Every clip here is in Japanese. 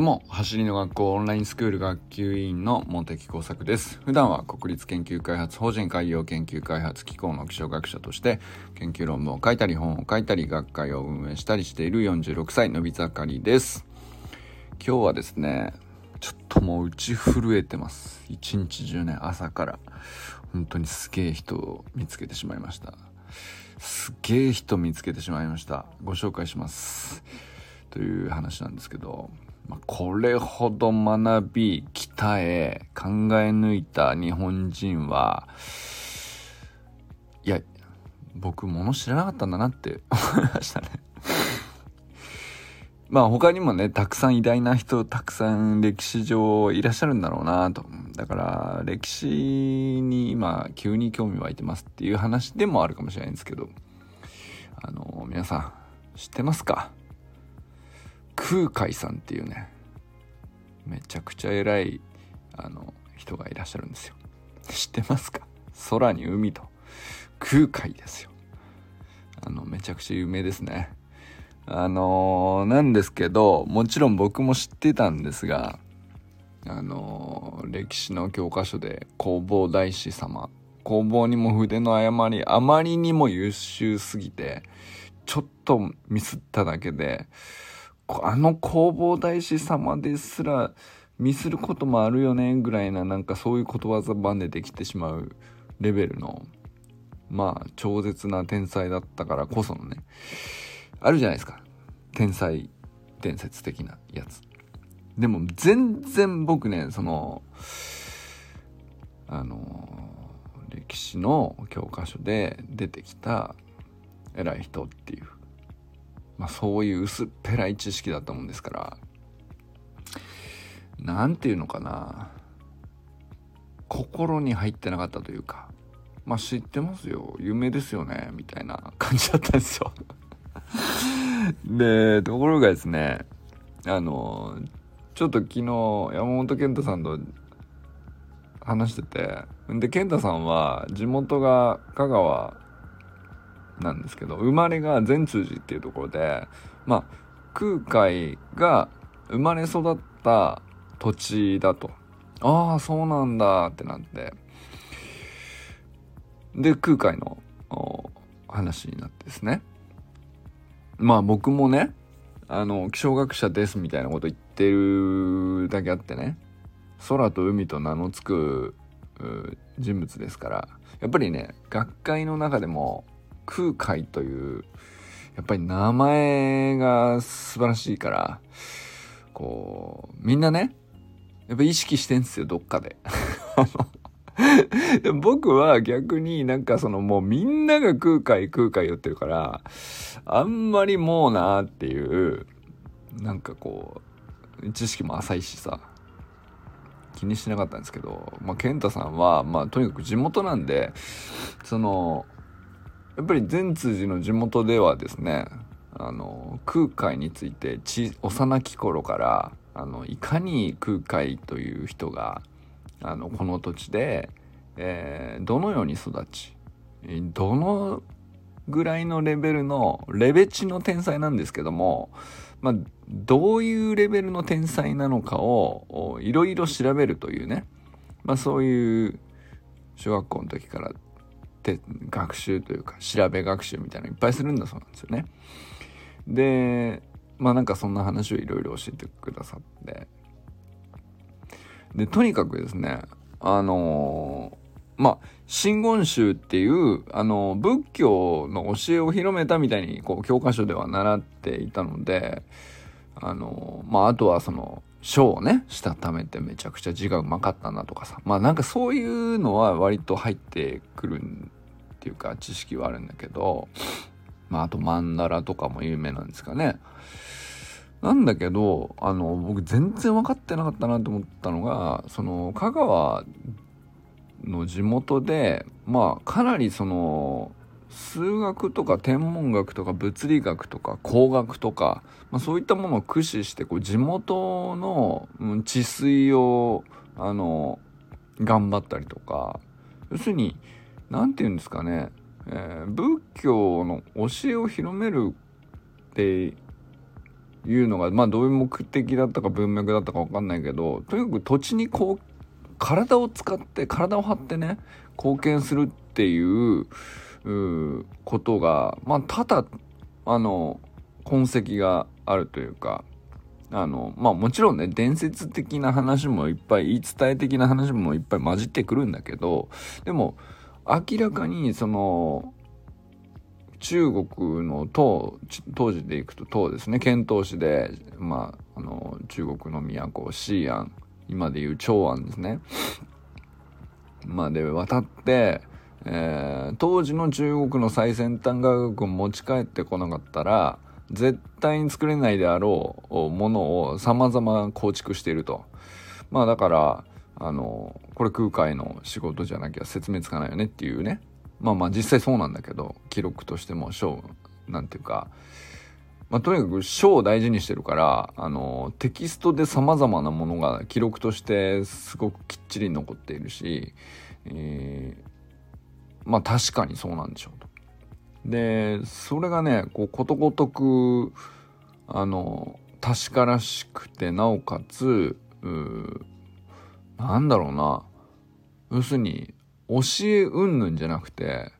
どうも、走りの学校オンラインスクール学級委員の茂木耕作です。普段は国立研究開発法人海洋研究開発機構の気象学者として研究論文を書いたり本を書いたり学会を運営したりしている46歳のび盛りです。今日はですね、ちょっともう打ち震えてます。一日中ね、朝から本当にすげえ人を見つけてしまいました。すげえ人見つけてしまいました。ご紹介します。という話なんですけど、これほど学び、鍛え、考え抜いた日本人は、いや、僕物知らなかったんだなって思いましたね。まあ他にもね、たくさん偉大な人、たくさん歴史上いらっしゃるんだろうなと。だから歴史に今急に興味湧いてますっていう話でもあるかもしれないんですけど、あの、皆さん知ってますか？空海さんっていうねめちゃくちゃ偉いあの人がいらっしゃるんですよ。知ってますか？空に海と空海ですよ。あのめちゃくちゃ有名ですね。あのー、なんですけどもちろん僕も知ってたんですがあのー、歴史の教科書で弘法大師様弘法にも筆の誤りあまりにも優秀すぎてちょっとミスっただけであの弘法大師様ですらミスることもあるよねぐらいななんかそういうことわざ版でできてしまうレベルのまあ超絶な天才だったからこそのねあるじゃないですか。天才伝説的なやつ。でも全然僕ねそのあの歴史の教科書で出てきた偉い人っていうまあ、そういう薄っぺらい知識だったもんですから。何て言うのかな。心に入ってなかったというか。まあ知ってますよ。有名ですよね。みたいな感じだったんですよ。でところがですねあのちょっと昨日山本健太さんと話してて。で健太さんは地元が香川なんですけど生まれが善通寺っていうところでまあ空海が生まれ育った土地だと。ああそうなんだってなって。で空海の話になってですね。まあ僕もねあの気象学者ですみたいなこと言ってるだけあってね。空と海と名の付く人物ですからやっぱりね学会の中でも空海というやっぱり名前が素晴らしいからこうみんなねやっぱ意識してんすよどっかで。で 僕は逆になんかそのもうみんなが空海空海言ってるからあんまりもうなーっていうなんかこう知識も浅いしさ気にしなかったんですけど、まあ、健太さんは、まあ、とにかく地元なんでそのやっぱり善通寺の地元ではですねあの空海について幼き頃からあのいかに空海という人があのこの土地で、えー、どのように育ちどのぐらいのレベルのレベチの天才なんですけども、まあ、どういうレベルの天才なのかをいろいろ調べるというね、まあ、そういう小学校の時からて学習というか調べ学習みたいなのいっぱいするんだそうなんですよね。でまあなんかそんな話をいろいろ教えてくださってでとにかくですねあのー、まあ真言宗っていうあの仏教の教えを広めたみたいにこう教科書では習っていたのであのまああとはその書をねしたためてめちゃくちゃ字がうまかったなとかさ。まあなんかそういうのは割と入ってくるっていうか知識はあるんだけどまああとマンダラとかも有名なんですかね。なんだけどあの僕全然分かってなかったなと思ったのがその香川の地元でまあかなりその数学とか天文学とか物理学とか工学とか、まあ、そういったものを駆使してこう地元の治水をあの頑張ったりとか要するに何て言うんですかね、えー、仏教の教えを広めるっていうのがまあどういう目的だったか文脈だったか分かんないけどとにかく土地にこう体を使って体を張ってね貢献するっていうことがまあ多々あの痕跡があるというかあのまあもちろんね伝説的な話もいっぱい言い伝え的な話もいっぱい混じってくるんだけどでも明らかにその中国の唐当時でいくと唐ですね遣唐使で、まあ、あの中国の都西安今でいう長安ですね。まあで渡って、えー、当時の中国の最先端科学を持ち帰ってこなかったら絶対に作れないであろうものを様々構築していると。まあだからあのこれ空海の仕事じゃなきゃ説明つかないよねっていうね。まあまあ実際そうなんだけど記録としても書なんていうか、まあ、とにかく書を大事にしてるからあのテキストでさまざまなものが記録としてすごくきっちり残っているし、えー、まあ確かにそうなんでしょうと。でそれがねこうことごとくあの確からしくてなおかつなんだろうな要するに教えうんぬんじゃなくて、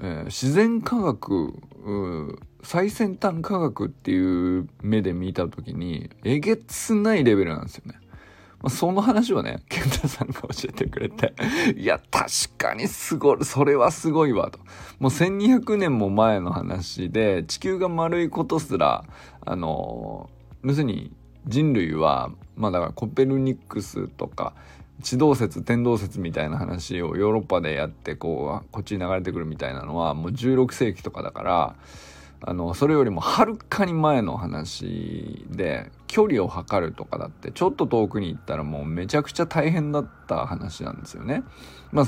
えー、自然科学最先端科学っていう目で見た時にえげつないレベルなんですよね。まあ、その話をね、健太さんが教えてくれて、いや、確かにすごい、それはすごいわと。もう1200年も前の話で、地球が丸いことすら、あの、要するに人類は、まあだからコペルニクスとか、地動説天動説みたいな話をヨーロッパでやってこうこっちに流れてくるみたいなのはもう16世紀とかだからあのそれよりもはるかに前の話で距離を測るとかだってちょっと遠くに行ったらもうめちゃくちゃ大変だった話なんですよね。まあ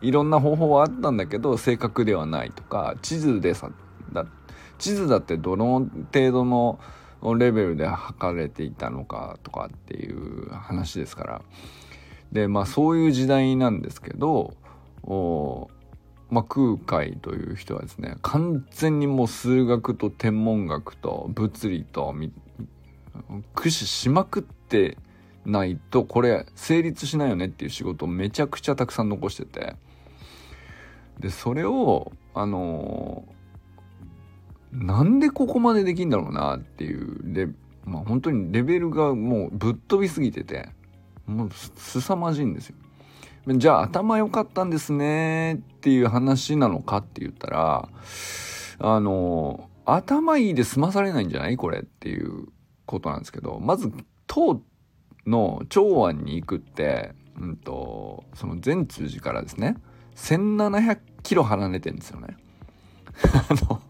いろんな方法はあったんだけど正確ではないとか地図でさだ地図だってどの程度のレベルで測れていたのかとかっていう話ですからでまあそういう時代なんですけどおまあ、空海という人はですね完全にもう数学と天文学と物理と駆使しまくってないとこれ成立しないよねっていう仕事をめちゃくちゃたくさん残しててでそれをあのー、なんでここまでできんだろうなっていうレまあ本当にレベルがもうぶっ飛びすぎててもうすさまじいんですよ。じゃあ頭良かったんですねっていう話なのかって言ったら、あの、頭いいで済まされないんじゃないこれっていうことなんですけど、まず、唐の長安に行くって、うんと、その善通寺からですね、1700キロ離れてるんですよね。あの、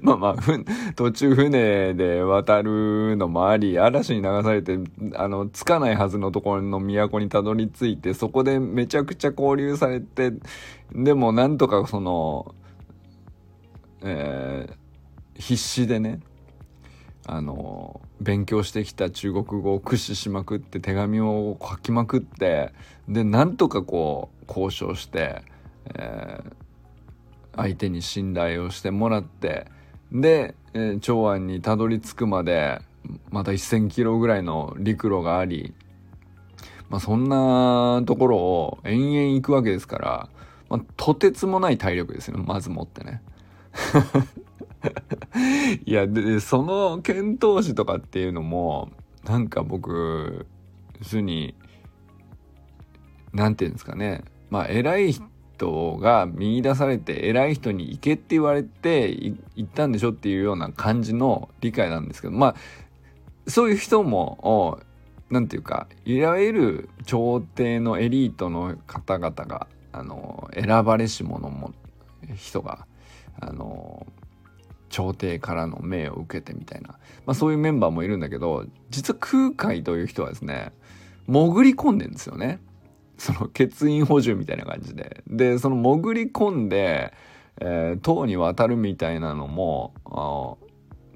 まあまあ、途中船で渡るのもあり、嵐に流されて、あの、着かないはずのところの都にたどり着いて、そこでめちゃくちゃ交流されて、でもなんとかその、えー、必死でね、あの、勉強してきた中国語を駆使しまくって手紙を書きまくって、で、なんとかこう、交渉して、えー相手に信頼をしてもらってで、えー、長安にたどり着くまでまた1,000キロぐらいの陸路があり、まあ、そんなところを延々行くわけですから、まあ、とてつもない体力ですよまず持ってね。いやでその遣唐使とかっていうのもなんか僕要するに何て言うんですかね。まあ偉い人が見出されて偉い人に行けって言われて行ったんでしょっていうような感じの理解なんですけどまあそういう人も何て言うかいわゆる朝廷のエリートの方々があの選ばれし者も人があの朝廷からの命を受けてみたいな、まあ、そういうメンバーもいるんだけど実は空海という人はですね潜り込んでんですよね。その欠員補充みたいな感じで。で、その潜り込んで、えー、塔に渡るみたいなのも、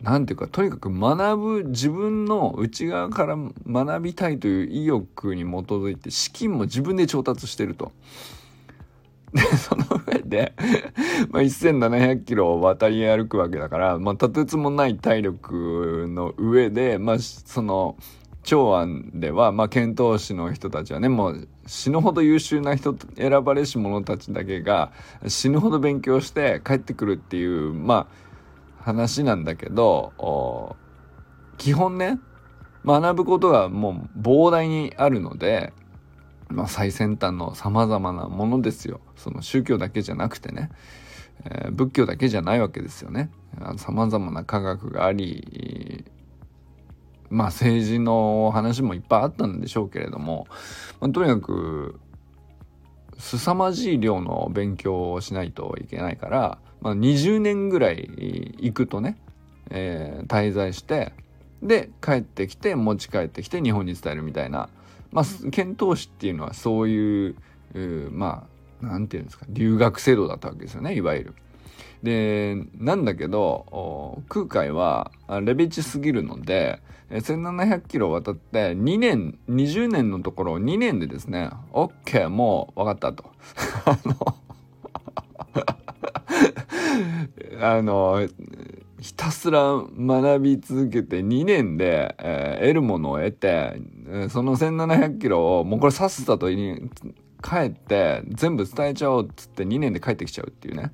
何ていうか、とにかく学ぶ、自分の内側から学びたいという意欲に基づいて、資金も自分で調達してると。で、その上でまあ、1700キロを渡り歩くわけだから、まあ、とてつもない体力の上で、まあ、その、長安では、まあ、遣唐使の人たちはね、もう死ぬほど優秀な人、選ばれし者たちだけが死ぬほど勉強して帰ってくるっていう、まあ、話なんだけど、基本ね、学ぶことがもう膨大にあるので、まあ、最先端の様々なものですよ。その宗教だけじゃなくてね、えー、仏教だけじゃないわけですよね。様々な科学があり、まあ政治の話もいっぱいあったんでしょうけれども、まあ、とにかく凄まじい量の勉強をしないといけないから、まあ、20年ぐらい行くとね、えー、滞在してで帰ってきて持ち帰ってきて日本に伝えるみたいなまあ遣唐使っていうのはそういうまあ何て言うんですか留学制度だったわけですよねいわゆる。でなんだけど空海はレベチすぎるので1700キロ渡って2年20年のところを2年でですね OK もう分かったと。あのひたすら学び続けて2年で、えー、得るものを得て、その1700キロをもうこれさっさと帰って全部伝えちゃおうっつって2年で帰ってきちゃうっていうね。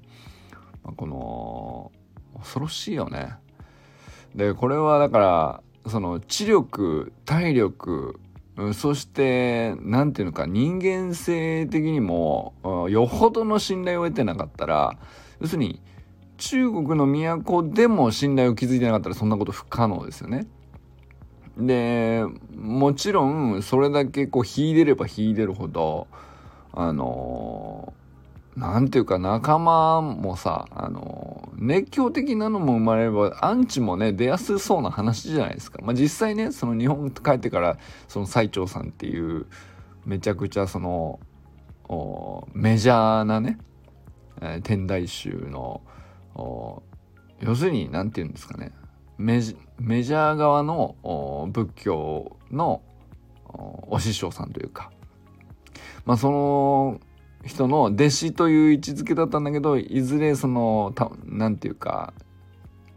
まあ、この、恐ろしいよね。で、これはだから、その知力、体力、そして、なんていうのか、人間性的にも、よほどの信頼を得てなかったら、要するに、中国の都でも信頼を築いてなかったらそんなこと不可能ですよね。で、もちろん、それだけこう、秀でれば秀でるほど、あのなんていうか仲間もさ、あの、熱狂的なのも生まれれば、アンチもね、出やすそうな話じゃないですか。まあ、実際ね、その日本帰ってから、その最澄さんっていう、めちゃくちゃその、メジャーなね、え、天台宗の、要するに、なんて言うんですかね、メジメジャー側の仏教のお師匠さんというか、まあその人の弟子という位置づけだったんだけどいずれそのたなんていうか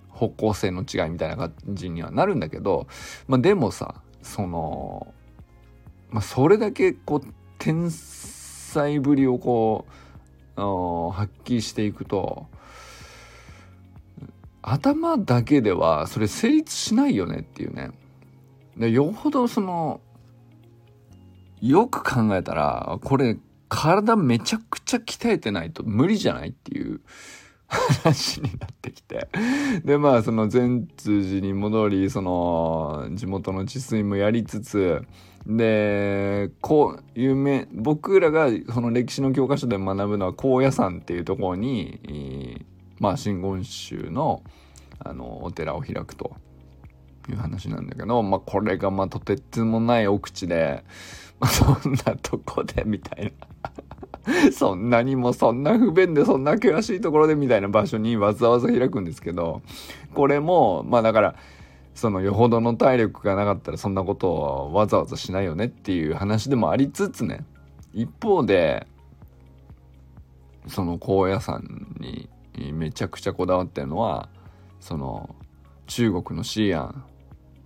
方向性の違いみたいな感じにはなるんだけど、まあ、でもさその、まあ、それだけこう天才ぶりをこう発揮していくと頭だけではそれ成立しないよねっていうね。でよほどそのよく考えたらこれ体めちゃくちゃ鍛えてないと無理じゃないっていう話になってきて。で、まあ、その善通寺に戻り、その、地元の治水もやりつつ、で、こう、有名、僕らがその歴史の教科書で学ぶのは高野山っていうところに、まあ、真言宗の、あの、お寺を開くという話なんだけど、まあ、これがまあ、とてつもない奥地で、まあ、そんなとこで、みたいな。そんなにもそんな不便でそんな険しいところでみたいな場所にわざわざ開くんですけど、これも、まあだから、そのよほどの体力がなかったらそんなことをわざわざしないよねっていう話でもありつつね、一方で、その高野山にめちゃくちゃこだわってるのは、その中国のシーアン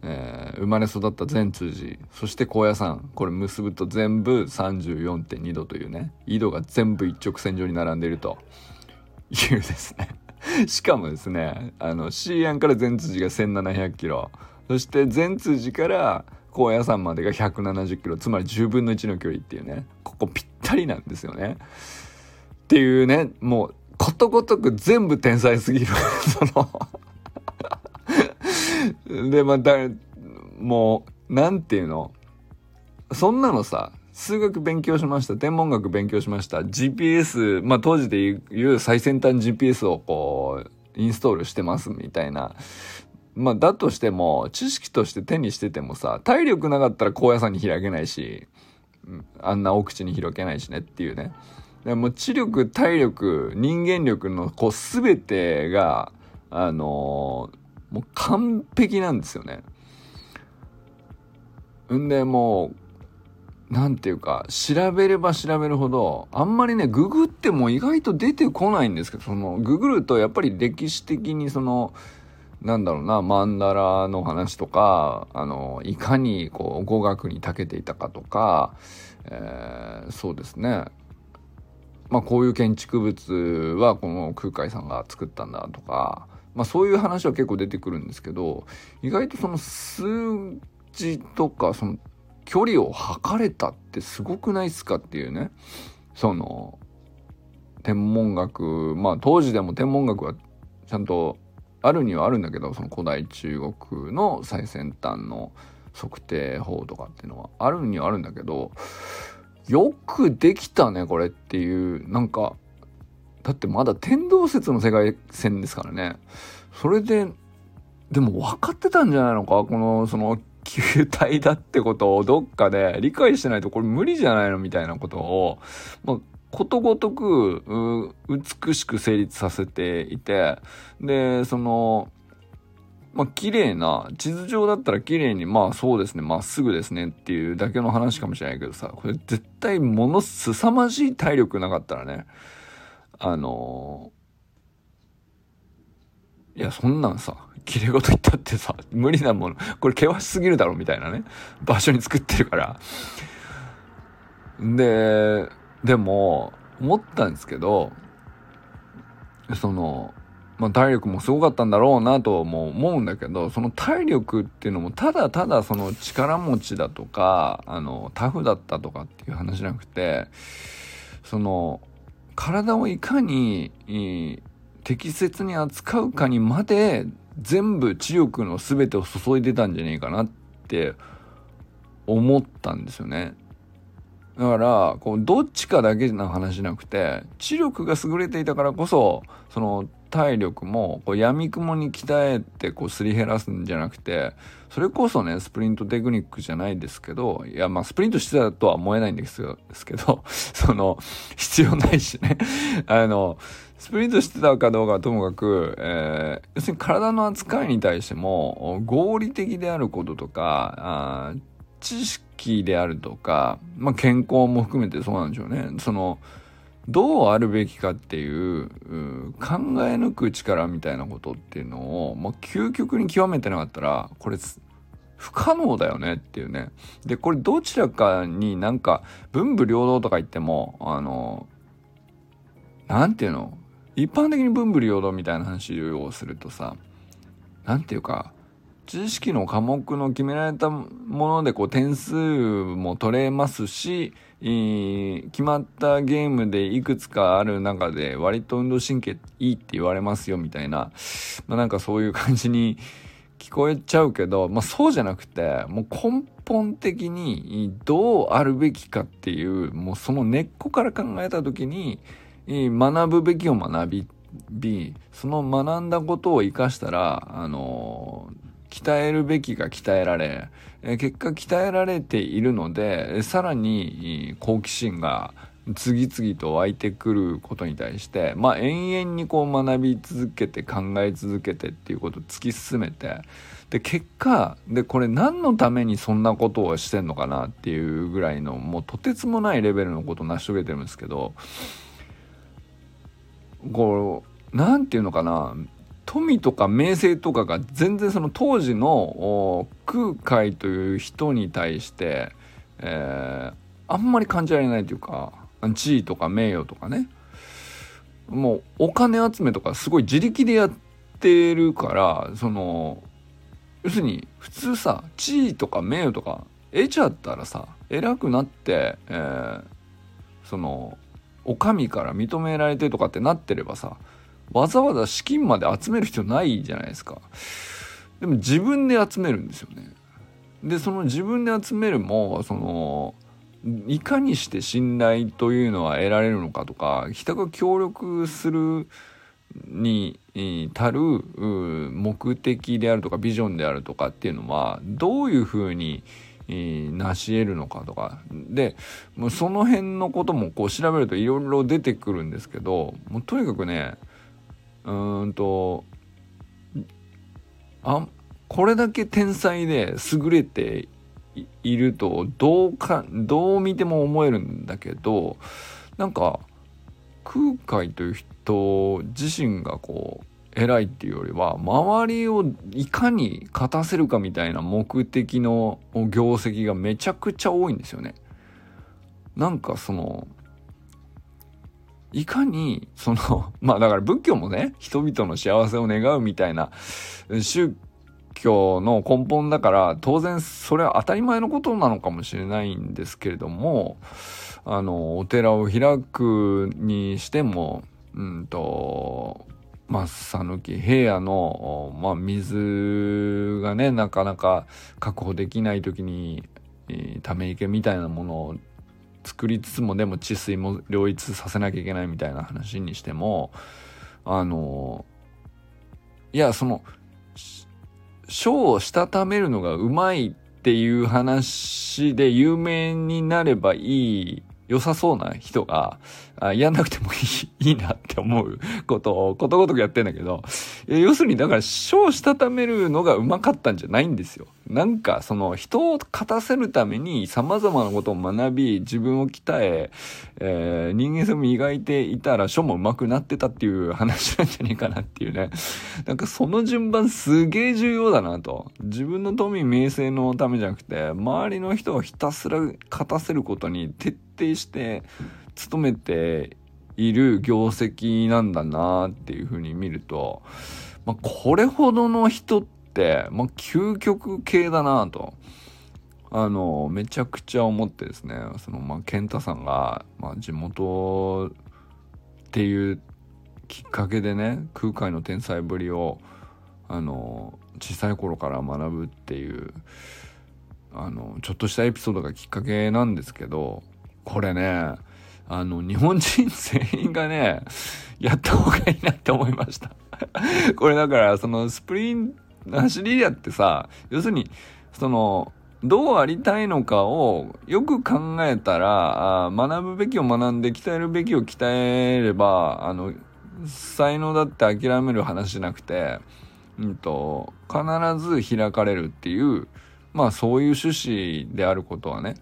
えー、生まれ育った善通寺そして高野山これ結ぶと全部34.2度というね緯度が全部一直線上に並んでいるというですね。しかもですねあのシーアンから善通寺が1700キロそして善通寺から高野山までが170キロつまり10分の1の距離っていうねここぴったりなんですよね。っていうねもうことごとく全部天才すぎる そので、また、もう、なんていうのそんなのさ、数学勉強しました。天文学勉強しました。GPS、まあ当時で言う最先端 GPS をこう、インストールしてますみたいな。まあだとしても、知識として手にしててもさ、体力なかったら高野山に開けないし、あんな奥地に開けないしねっていうね。でも知力、体力、人間力のこう全てが、あのーもう完璧なんですよね。んでもうなんていうか、調べれば調べるほど、あんまりね、ググっても意外と出てこないんですけど、その、ググるとやっぱり歴史的にその、なんだろうな、マンダラの話とか、あの、いかにこう語学に長けていたかとか、えー、そうですね。まあこういう建築物はこの空海さんが作ったんだとか、まあそういう話は結構出てくるんですけど、意外とその数字とか、その距離を測れたってすごくないっすかっていうね。その、天文学、まあ当時でも天文学はちゃんとあるにはあるんだけど、その古代中国の最先端の測定法とかっていうのはあるにはあるんだけど、よくできたね、これっていう、なんか、だってまだ天動説の世界線ですからね。それで、でも分かってたんじゃないのか？この、その、球体だってことをどっかで理解してないとこれ無理じゃないのみたいなことを、まあ、ことごとく美しく成立させていて。でそのまあ綺麗な地図上だったら綺麗にまあそうですねまっすぐですねっていうだけの話かもしれないけどさこれ絶対ものすさまじい体力なかったらねあのいやそんなんさ綺麗事言ったってさ、無理なもの、これ険しすぎるだろみたいなね、場所に作ってるから。で、でも、思ったんですけど、その、まあ、体力もすごかったんだろうなとも思うんだけど、その体力っていうのもただただその力持ちだとか、あの、タフだったとかっていう話じゃなくて、その、体をいかに適切に扱うかにまで全部知力の全てを注いでたんじゃねえかなって思ったんですよね。だから、こう、どっちかだけの話じゃなくて、知力が優れていたからこそ、その体力も、こう、闇雲に鍛えて、こう、すり減らすんじゃなくて、それこそね、スプリントテクニックじゃないですけど、いや、まあ、スプリントしてたとは思えないんですけど、その、必要ないしね。あの、スプリントしてたかどうかはともかく、えー、要するに体の扱いに対しても合理的であることとかあ知識であるとか、まあ、健康も含めてそうなんでしょうねそのどうあるべきかっていう考え抜く力みたいなことっていうのを、まあ、究極に極めてなかったらこれ不可能だよねっていうね。で、これどちらかになんか文武両道とか言っても、あの、なんていうの？一般的に文武両道みたいな話をするとさ何ていうか知識の科目の決められたものでこう点数も取れますし決まったゲームでいくつかある中で割と運動神経いいって言われますよみたいな、まあ、なんかそういう感じに聞こえちゃうけど、まあ、そうじゃなくてもう根本的にどうあるべきかっていうもうその根っこから考えた時に学ぶべきを学び、その学んだことを活かしたら、あの鍛えるべきが鍛えられ、結果鍛えられているので、さらに好奇心が次々と湧いてくることに対して、まあ延々にこう学び続けて考え続けてっていうことを突き進めて、で、結果、で、これ何のためにそんなことをしてんのかなっていうぐらいの、もうとてつもないレベルのことを成し遂げてるんですけど、こう何て言うのかな富とか名声とかが全然その当時の空海という人に対して、えー、あんまり感じられないというか地位とか名誉とかね。もうお金集めとかすごい自力でやってるからその要するに普通さ地位とか名誉とか得ちゃったらさ偉くなって、えー、そのお上から認められてとかってなってればさわざわざ資金まで集める必要ないじゃないですか。でも自分で集めるんですよね。でその自分で集めるもそのいかにして信頼というのは得られるのかとか人が協力するに足る目的であるとかビジョンであるとかっていうのはどういうふうに成し得るのかとか。でもうその辺のこともこう調べるといろいろ出てくるんですけどもうとにかくねうーんとあこれだけ天才で優れているとどうかどう見ても思えるんだけどなんか空海という人自身がこう偉いっていうよりは周りをいかに勝たせるかみたいな目的の業績がめちゃくちゃ多いんですよね。なんかそのいかにその まあだから仏教もね人々の幸せを願うみたいな宗教の根本だから当然それは当たり前のことなのかもしれないんですけれどもあのお寺を開くにしてもうんとまあ、讃岐平野の、まあ、水がねなかなか確保できない時に、えー、ため池みたいなものを作りつつもでも治水も両立させなきゃいけないみたいな話にしてもあのいやその書をしたためるのがうまいっていう話で有名になればいい良さそうな人が、あやんなくてもいいいいなって思うことをことごとくやってんだけど、要するにだから賞したためるのがうまかったんじゃないんですよ。なんかその人を勝たせるために様々なことを学び、自分を鍛え、えー、人間性も磨いていたら書も上手くなってたっていう話なんじゃねえかなっていうね。なんかその順番すげえ重要だなと。自分の富名声のためじゃなくて、周りの人をひたすら勝たせることに徹底して勤めている業績なんだなっていうふうに見ると、まあ、これほどの人って、まあ、究極系だなと。あの、めちゃくちゃ思ってですね、その、まあ、健太さんが、まあ、地元っていうきっかけでね、空海の天才ぶりを、あの、小さい頃から学ぶっていう、あの、ちょっとしたエピソードがきっかけなんですけど、これね、あの、日本人全員がね、やった方がいいなって思いました。これだから、そのスプリン、走りやってさ、要するに、その、どうありたいのかをよく考えたら、あ学ぶべきを学んで鍛えるべきを鍛えれば、あの、才能だって諦める話じゃなくて、うんと、必ず開かれるっていう、まあそういう趣旨であることはね、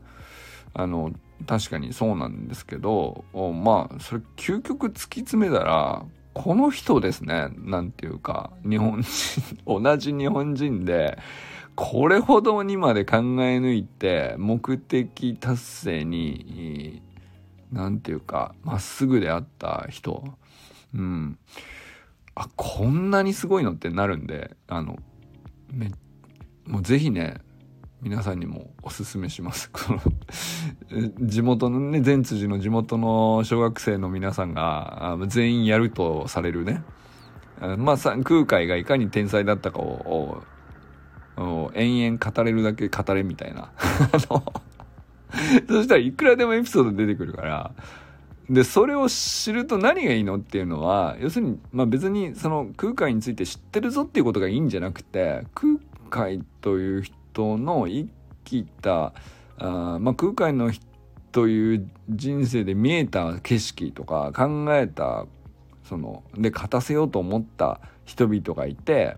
あの、確かにそうなんですけどまあそれ究極突き詰めたらこの人ですねなんていうか日本人同じ日本人でこれほどにまで考え抜いて目的達成に何ていうかまっすぐであった人。うん。あこんなにすごいのってなるんであのめもうぜひね皆さんにもおすすめします。この地元のね、善辻の地元の小学生の皆さんが全員やるとされるね。まあ、空海がいかに天才だったかを、延々語れるだけ語れみたいな。そしたらいくらでもエピソード出てくるから、で、それを知ると何がいいのっていうのは、要するに、まあ別にその空海について知ってるぞっていうことがいいんじゃなくて、空海という人人の生きたあ、まあ、空海のという人生で見えた景色とか考えたそので勝たせようと思った人々がいて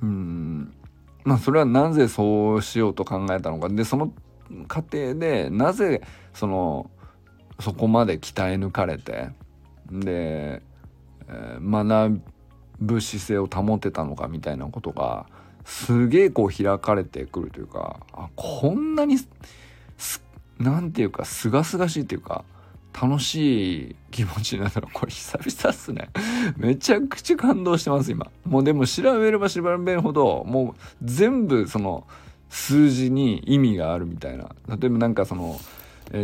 うんまあそれはなぜそうしようと考えたのか。でその過程でなぜそのそこまで鍛え抜かれてで、えー、学ぶ姿勢を保てたのかみたいなことがすげえこう開かれてくるというかあこんなになんていうかすがすがしいっていうか楽しい気持ちになったの。これ久々っすね。めちゃくちゃ感動してます今。もうでも調べれば調べるほどもう全部その数字に意味があるみたいな。例えばなんかその、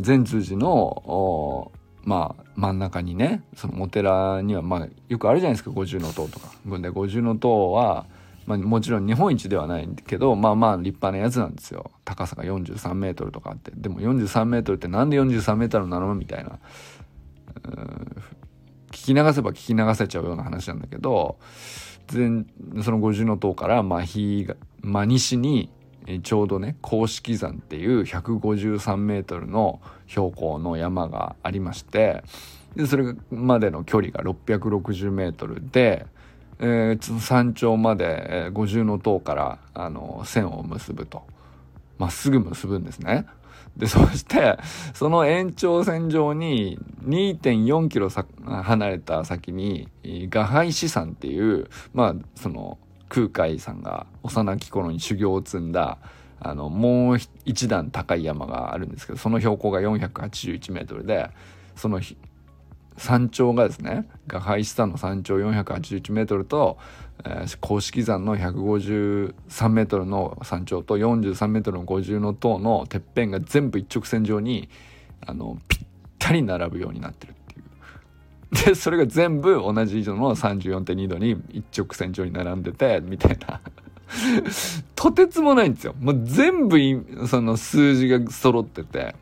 全通寺のまあ真ん中にねそのお寺にはまあよくあるじゃないですか。五重塔とか。で五重塔はまあ、もちろん日本一ではないけどまあまあ立派なやつなんですよ。高さが43メートルとかあって。でも43メートルってなんで43メートルなのみたいな。聞き流せば聞き流せちゃうような話なんだけど全その五重塔からまあ日が、まあ、西にちょうどね公式山っていう153メートルの標高の山がありましてでそれまでの距離が660メートルでえー、山頂まで、えー、五重塔からあの線を結ぶとまっすぐ結ぶんですね。で、そして、その延長線上に2.4キロ離れた先に、ガハイシ山っていう、まあ、その、空海さんが幼き頃に修行を積んだ、あの、もう一段高い山があるんですけど、その標高が481メートルで、その山頂がですね、ガハイシ山の山頂481メートルと、えー、公式山の153メートルの山頂と43メートルの50の塔のてっぺんが全部一直線上にあのぴったり並ぶようになってるっていう。でそれが全部同じ以上の34.2度に一直線上に並んでてみたいな。とてつもないんですよ。もう全部その数字が揃ってて。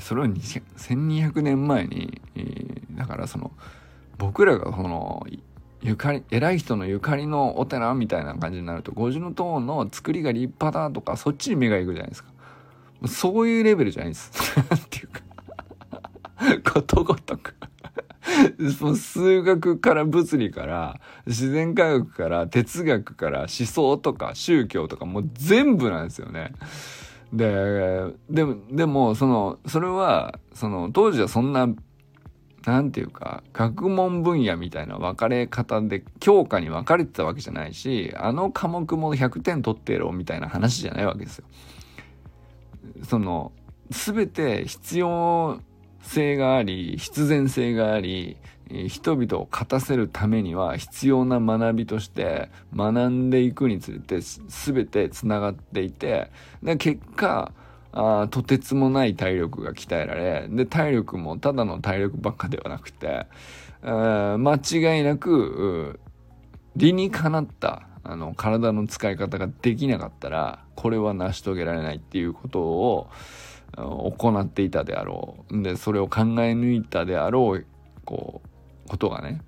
それを1200年前に、だからその僕らがそのゆかり偉い人のゆかりのお寺みたいな感じになると五重塔の作りが立派だとかそっちに目がいくじゃないですか。そういうレベルじゃないです。っていうかことごとく。もう数学から物理から自然科学から哲学から思想とか宗教とかもう全部なんですよね。で、でも、でも、その、それは、その、当時はそんななんていうか、学問分野みたいな分かれ方で教科に分かれてたわけじゃないし、あの科目も100点取ってろみたいな話じゃないわけですよ。その、すべて必要性があり、必然性があり、人々を勝たせるためには必要な学びとして学んでいくにつれて全てつながっていて、で結果、あとてつもない体力が鍛えられ、で、体力もただの体力ばっかではなくて、間違いなく、理にかなった、あの、体の使い方ができなかったら、これは成し遂げられないっていうことを行っていたであろう。で、それを考え抜いたであろう、こう、ことがね、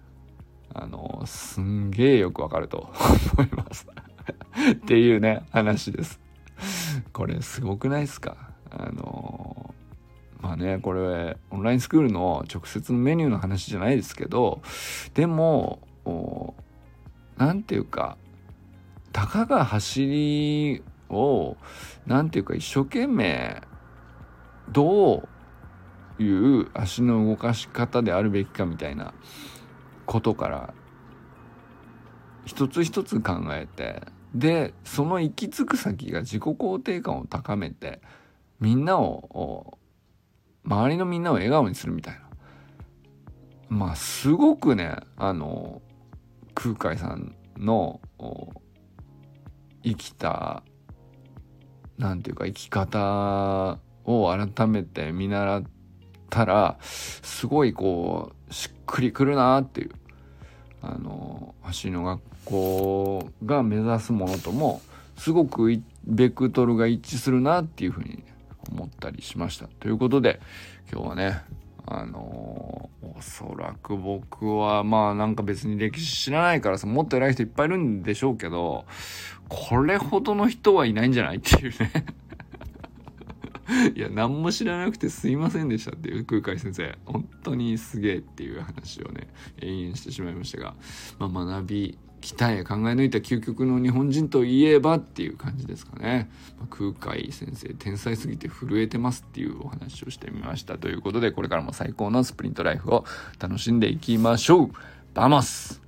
あの、すんげえよくわかると 思いますっていうね、話です。これすごくないですか？あのまあねこれオンラインスクールの直接のメニューの話じゃないですけどでも何て言うかたかが走りを何て言うか一生懸命どういう足の動かし方であるべきかみたいなことから一つ一つ考えてでその行き着く先が自己肯定感を高めてみんなを周りのみんなを笑顔にするみたいな。まあすごくねあの空海さんの生きたなんていうか生き方を改めて見習ったらすごいこうしっくりくるなっていうあの橋の学校が目指すものともすごくベクトルが一致するなっていうふうに思ったりしました。ということで今日はねあのー、おそらく僕はまあなんか別に歴史知らないからさもっと偉い人いっぱいいるんでしょうけどこれほどの人はいないんじゃないっていうねいや、何も知らなくてすいませんでしたっていう空海先生。本当にすげえっていう話をね、延々してしまいましたが、まあ、学び、鍛え考え抜いた究極の日本人といえばっていう感じですかね、まあ、空海先生天才すぎて震えてますっていうお話をしてみましたということでこれからも最高のスプリントライフを楽しんでいきましょう。バモス。